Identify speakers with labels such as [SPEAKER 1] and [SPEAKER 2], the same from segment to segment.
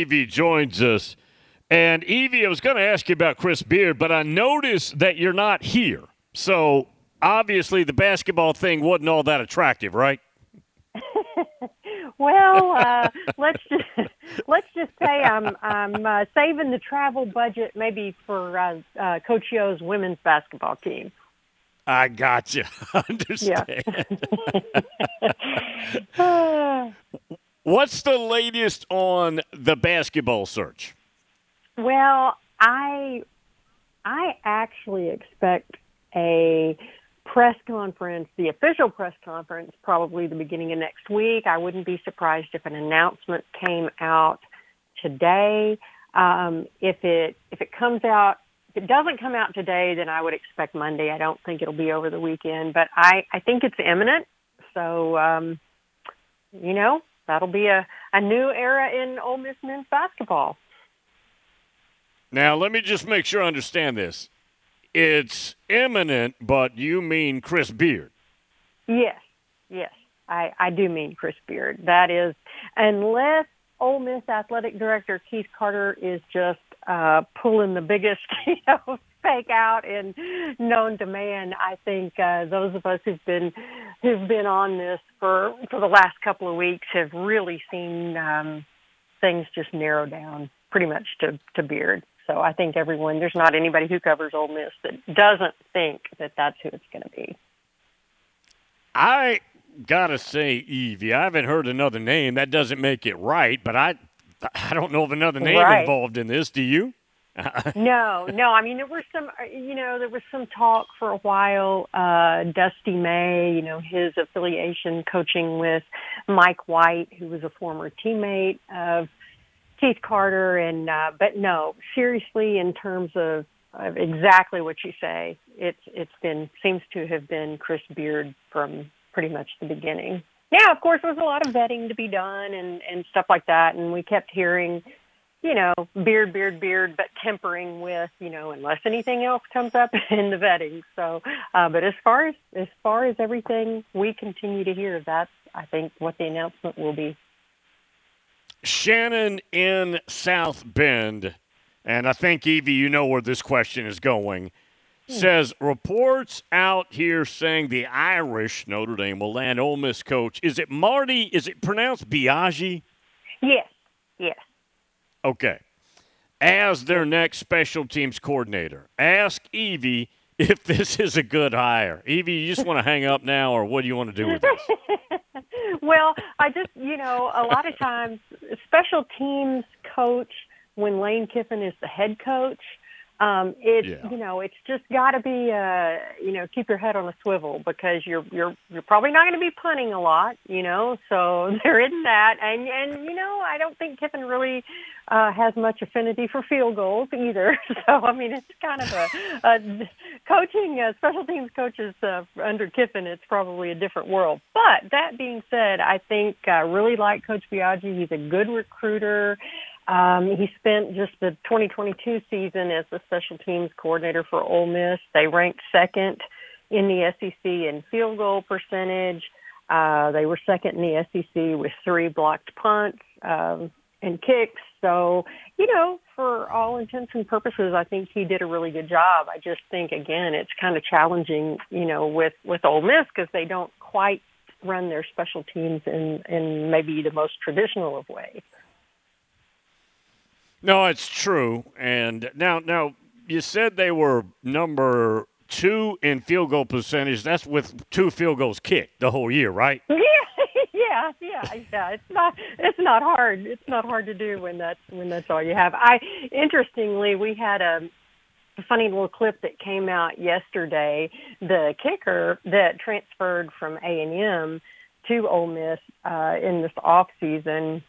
[SPEAKER 1] Evie joins us. And Evie, I was going to ask you about Chris Beard, but I noticed that you're not here. So obviously the basketball thing wasn't all that attractive, right?
[SPEAKER 2] well, uh, let's just let's just say I'm I'm uh, saving the travel budget maybe for uh, uh, Coach Yo's women's basketball team.
[SPEAKER 1] I got you. understand.
[SPEAKER 2] Yeah.
[SPEAKER 1] What's the latest on the basketball search?
[SPEAKER 2] well, I I actually expect a press conference, the official press conference, probably the beginning of next week. I wouldn't be surprised if an announcement came out today. Um, if it if it comes out, if it doesn't come out today, then I would expect Monday. I don't think it'll be over the weekend, but I I think it's imminent. So um, you know that'll be a a new era in Ole Miss men's basketball.
[SPEAKER 1] Now, let me just make sure I understand this. It's imminent, but you mean Chris Beard.
[SPEAKER 2] Yes, yes, I, I do mean Chris Beard. That is, unless Ole Miss athletic director Keith Carter is just uh, pulling the biggest, you know, fake out in known to man. I think uh, those of us who've been who've been on this for for the last couple of weeks have really seen um, things just narrow down pretty much to to Beard. So I think everyone, there's not anybody who covers Ole Miss that doesn't think that that's who it's going to be.
[SPEAKER 1] I gotta say, Evie, I haven't heard another name. That doesn't make it right, but I, I don't know of another name
[SPEAKER 2] Right.
[SPEAKER 1] involved in this. Do you?
[SPEAKER 2] no, no. I mean, there was some, uh, you know, there was some talk for a while. Uh, Dusty May, you know, his affiliation coaching with Mike White, who was a former teammate of Keith Carter, and uh, but no, seriously, in terms of, of exactly what you say, it's it's been seems to have been Chris Beard from pretty much the beginning. Yeah, of course, there was a lot of vetting to be done and and stuff like that, and we kept hearing you know, beard, beard, beard, but tempering with, you know, unless anything else comes up in the vetting. So, uh, but as far as as far as everything we continue to hear, that's I think what the announcement will be.
[SPEAKER 1] Shannon in South Bend, and I think Evie, you know where this question is going. Says reports out here saying the Irish Notre Dame will land Ole Miss coach. Is it Marty? Is it pronounced Biagi?
[SPEAKER 2] Yes, yes.
[SPEAKER 1] Okay. As their next special teams coordinator, ask Evie if this is a good hire. Evie, you just want to hang up now, or what do you want to do with this?
[SPEAKER 2] well, I just, you know, a lot of times special teams coach when Lane Kiffin is the head coach. Um, it's
[SPEAKER 1] Yeah.
[SPEAKER 2] you know, it's just got to be uh, you know, keep your head on a swivel because you're you're you're probably not going to be punting a lot, you know. So there isn't that, and and you know, I don't think Kiffin really uh, has much affinity for field goals either. So I mean, it's kind of a, a coaching uh, special teams coaches uh, under Kiffin. It's probably a different world. But that being said, I think I really like Coach Biagi. He's a good recruiter. Um, he spent just the 2022 season as the special teams coordinator for Ole Miss. They ranked second in the SEC in field goal percentage. Uh, they were second in the SEC with three blocked punts um, and kicks. So, you know, for all intents and purposes, I think he did a really good job. I just think, again, it's kind of challenging, you know, with with Ole Miss because they don't quite run their special teams in in maybe the most traditional of ways.
[SPEAKER 1] No, it's true. And now, now you said they were number two in field goal percentage. That's with two field goals kicked the whole year, right?
[SPEAKER 2] Yeah, yeah, yeah, yeah. It's not it's not hard. It's not hard to do when that's when that's all you have. I interestingly we had a a funny little clip that came out yesterday. The kicker that transferred from A and M to Ole Miss uh, in this off season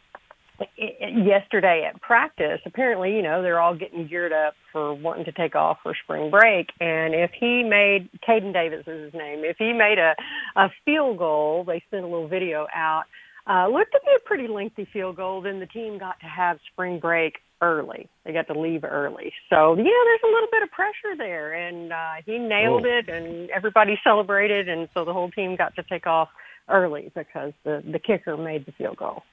[SPEAKER 2] yesterday at practice. Apparently, you know, they're all getting geared up for wanting to take off for spring break. And if he made Caden Davis is his name, if he made a a field goal, they sent a little video out. Uh, looked to be a pretty lengthy field goal. Then the team got to have spring break early. They got to leave early. So yeah, there's a little bit of pressure there, and uh, he nailed it, and everybody celebrated, and so the whole team got to take off early because the the kicker made the field goal.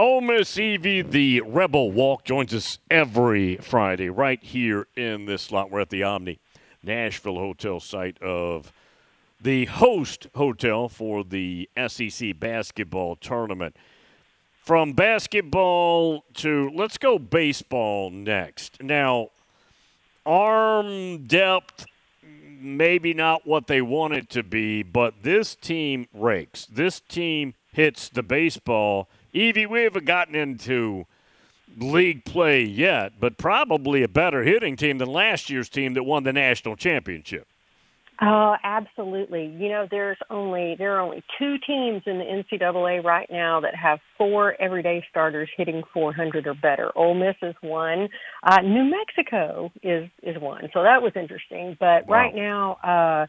[SPEAKER 1] Ole Miss Evie, the Rebel Walk, joins us every Friday right here in this slot. We're at the Omni Nashville Hotel site of the host hotel for the SEC basketball tournament. From basketball to let's go baseball next. Now, arm depth, maybe not what they want it to be, but this team rakes. This team hits the baseball. Evie, we haven't gotten into league play yet, but probably a better hitting team than last year's team that won the national championship.
[SPEAKER 2] Oh, absolutely. You know, there's only there are only two teams in the NCAA right now that have four everyday starters hitting 400 or better. Ole Miss is one. Uh, New Mexico is is one. So that was interesting. But wow. right now, uh,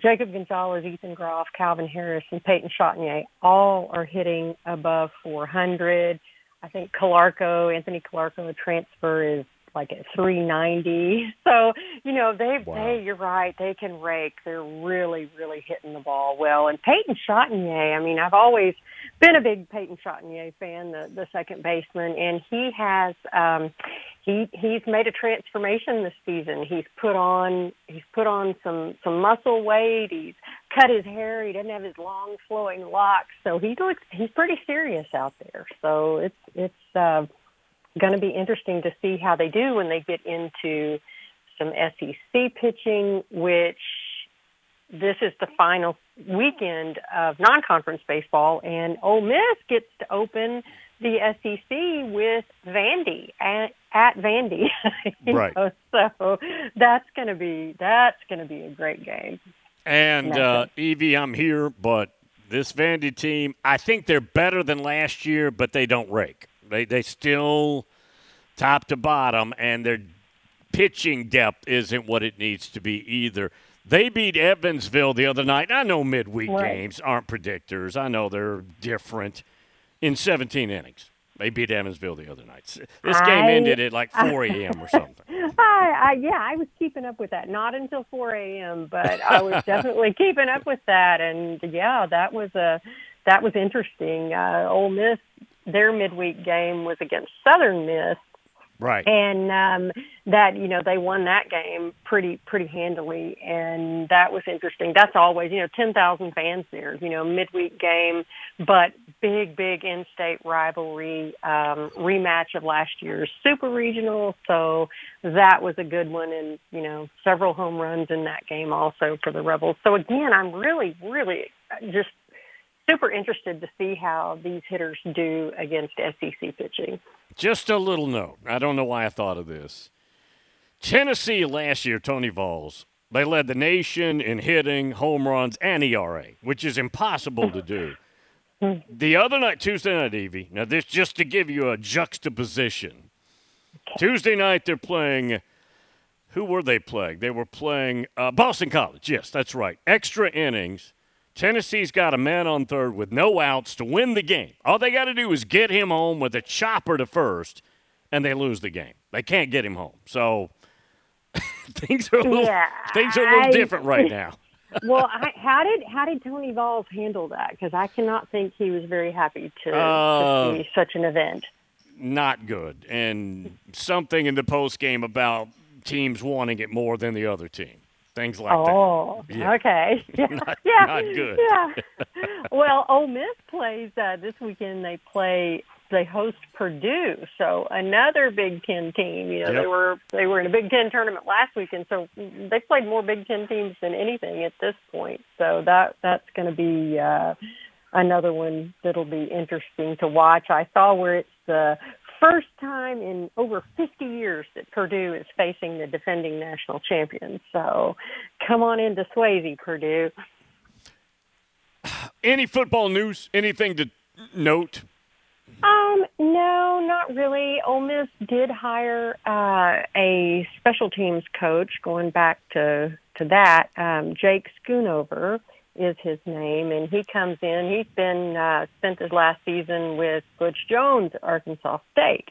[SPEAKER 2] Jacob Gonzalez, Ethan Groff, Calvin Harris, and Peyton Chatagnier all are hitting above 400. I think Calarco, Anthony Calarco, a transfer, is like at 390. So, you know, they wow. they you're right, they can rake. They're really really hitting the ball well. And Peyton Chatagnier, I mean, I've always been a big Peyton Chatagnier fan, the the second baseman, and he has um he he's made a transformation this season. He's put on he's put on some some muscle weight. He's cut his hair. He doesn't have his long flowing locks, so he looks he's pretty serious out there. So it's it's uh going to be interesting to see how they do when they get into some SEC pitching, which this is the final weekend of non-conference baseball, and Ole Miss gets to open the SEC with Vandy at, at Vandy.
[SPEAKER 1] right.
[SPEAKER 2] Know? So that's going to be that's going to be a great game.
[SPEAKER 1] And uh, Evie, I'm here, but this Vandy team, I think they're better than last year, but they don't rake. They they still top to bottom, and their pitching depth isn't what it needs to be either. They beat Evansville the other night. I know midweek right. games aren't predictors. I know they're different. In 17 innings, they beat Evansville the other night. This game I, ended at like 4 a.m. or something.
[SPEAKER 2] I, I, yeah, I was keeping up with that. Not until 4 a.m., but I was definitely keeping up with that. And yeah, that was a that was interesting. Uh, Ole Miss, their midweek game was against Southern Miss,
[SPEAKER 1] Right.
[SPEAKER 2] And um, that you know they won that game pretty pretty handily, and that was interesting. That's always you know ten thousand fans there. You know midweek game, but big big in-state rivalry um, rematch of last year's super regional. So that was a good one, and you know several home runs in that game also for the Rebels. So again, I'm really really just super interested to see how these hitters do against SEC pitching.
[SPEAKER 1] Just a little note. I don't know why I thought of this. Tennessee last year, Tony Vols, they led the nation in hitting, home runs, and ERA, which is impossible to do. the other night, Tuesday night, Evie, now this just to give you a juxtaposition. Tuesday night, they're playing. Who were they playing? They were playing uh, Boston College. Yes, that's right. Extra innings. Tennessee's got a man on third with no outs to win the game. All they got to do is get him home with a chopper to first, and they lose the game. They can't get him home. So things are a little, yeah, things are a little I, different right now.
[SPEAKER 2] well, I, how did how did Tony Vols handle that? Because I cannot think he was very happy to, uh, to see such an event.
[SPEAKER 1] Not good, and something in the post game about teams wanting it more than the other team things like
[SPEAKER 2] oh,
[SPEAKER 1] that. Oh, yeah.
[SPEAKER 2] okay.
[SPEAKER 1] Yeah. not, yeah. not good.
[SPEAKER 2] Yeah. well, Ole Miss plays uh, this weekend. They play. They host Purdue, so another Big Ten team. You know, yep. they were they were in a Big Ten tournament last weekend, so they played more Big Ten teams than anything at this point. So that that's going to be. Uh, another one that'll be interesting to watch. I saw where it's the first time in over 50 years that Purdue is facing the defending national champions. So come on into Swayze, Purdue.
[SPEAKER 1] Any football news? Anything to note?
[SPEAKER 2] Um, no, not really. Ole Miss did hire uh, a special teams coach. Going back to to that, um, Jake Schoonover is his name, and he comes in. He's been uh, spent his last season with Butch Jones Arkansas State,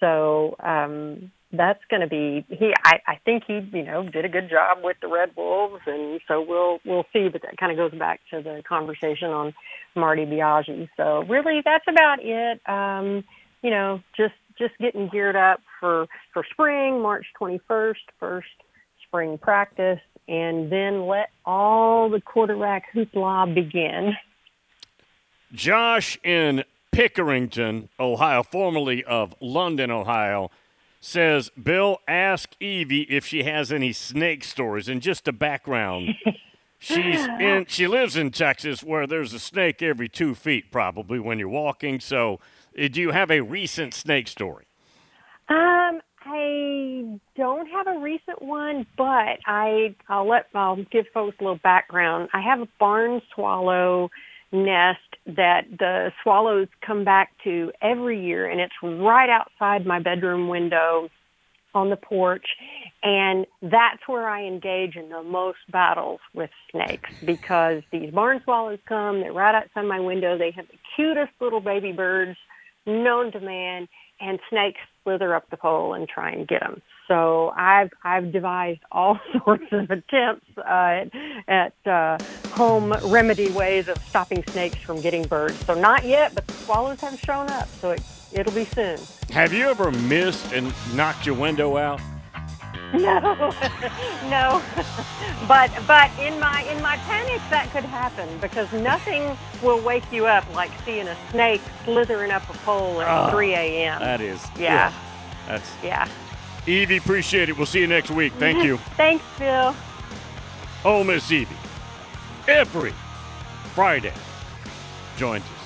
[SPEAKER 2] so um, that's going to be he. I, I think he, you know, did a good job with the Red Wolves, and so we'll we'll see. But that kind of goes back to the conversation on Marty Biagi. So really, that's about it. Um, you know, just just getting geared up for for spring, March 21st, first spring practice, and then let all the quarterback hoopla begin.
[SPEAKER 1] Josh in Pickerington, Ohio, formerly of London, Ohio, says, Bill, ask Evie if she has any snake stories. And just a background, she's in she lives in Texas where there's a snake every two feet probably when you're walking. So uh, do you have a recent snake story?
[SPEAKER 2] Um, I don't have a recent one, but I I'll let I'll give folks a little background. I have a barn swallow nest that the swallows come back to every year, and it's right outside my bedroom window on the porch. And that's where I engage in the most battles with snakes because these barn swallows come, they're right outside my window. They have the cutest little baby birds known to man, and snakes slither up the pole and try and get them. So I've I've devised all sorts of attempts uh, at uh, home remedy ways of stopping snakes from getting birds. So not yet, but the swallows have shown up. So it, it'll be soon.
[SPEAKER 1] Have you ever missed and knocked your window out?
[SPEAKER 2] No, no. but but in my in my panic that could happen because nothing will wake you up like seeing a snake slithering up a pole at
[SPEAKER 1] Oh,
[SPEAKER 2] 3 a.m.
[SPEAKER 1] That is.
[SPEAKER 2] Yeah.
[SPEAKER 1] That's
[SPEAKER 2] yeah.
[SPEAKER 1] Evie, appreciate it. We'll see you next week. Thank you.
[SPEAKER 2] Thanks, Bill.
[SPEAKER 1] Oh, Miss Evie. Every Friday joins us.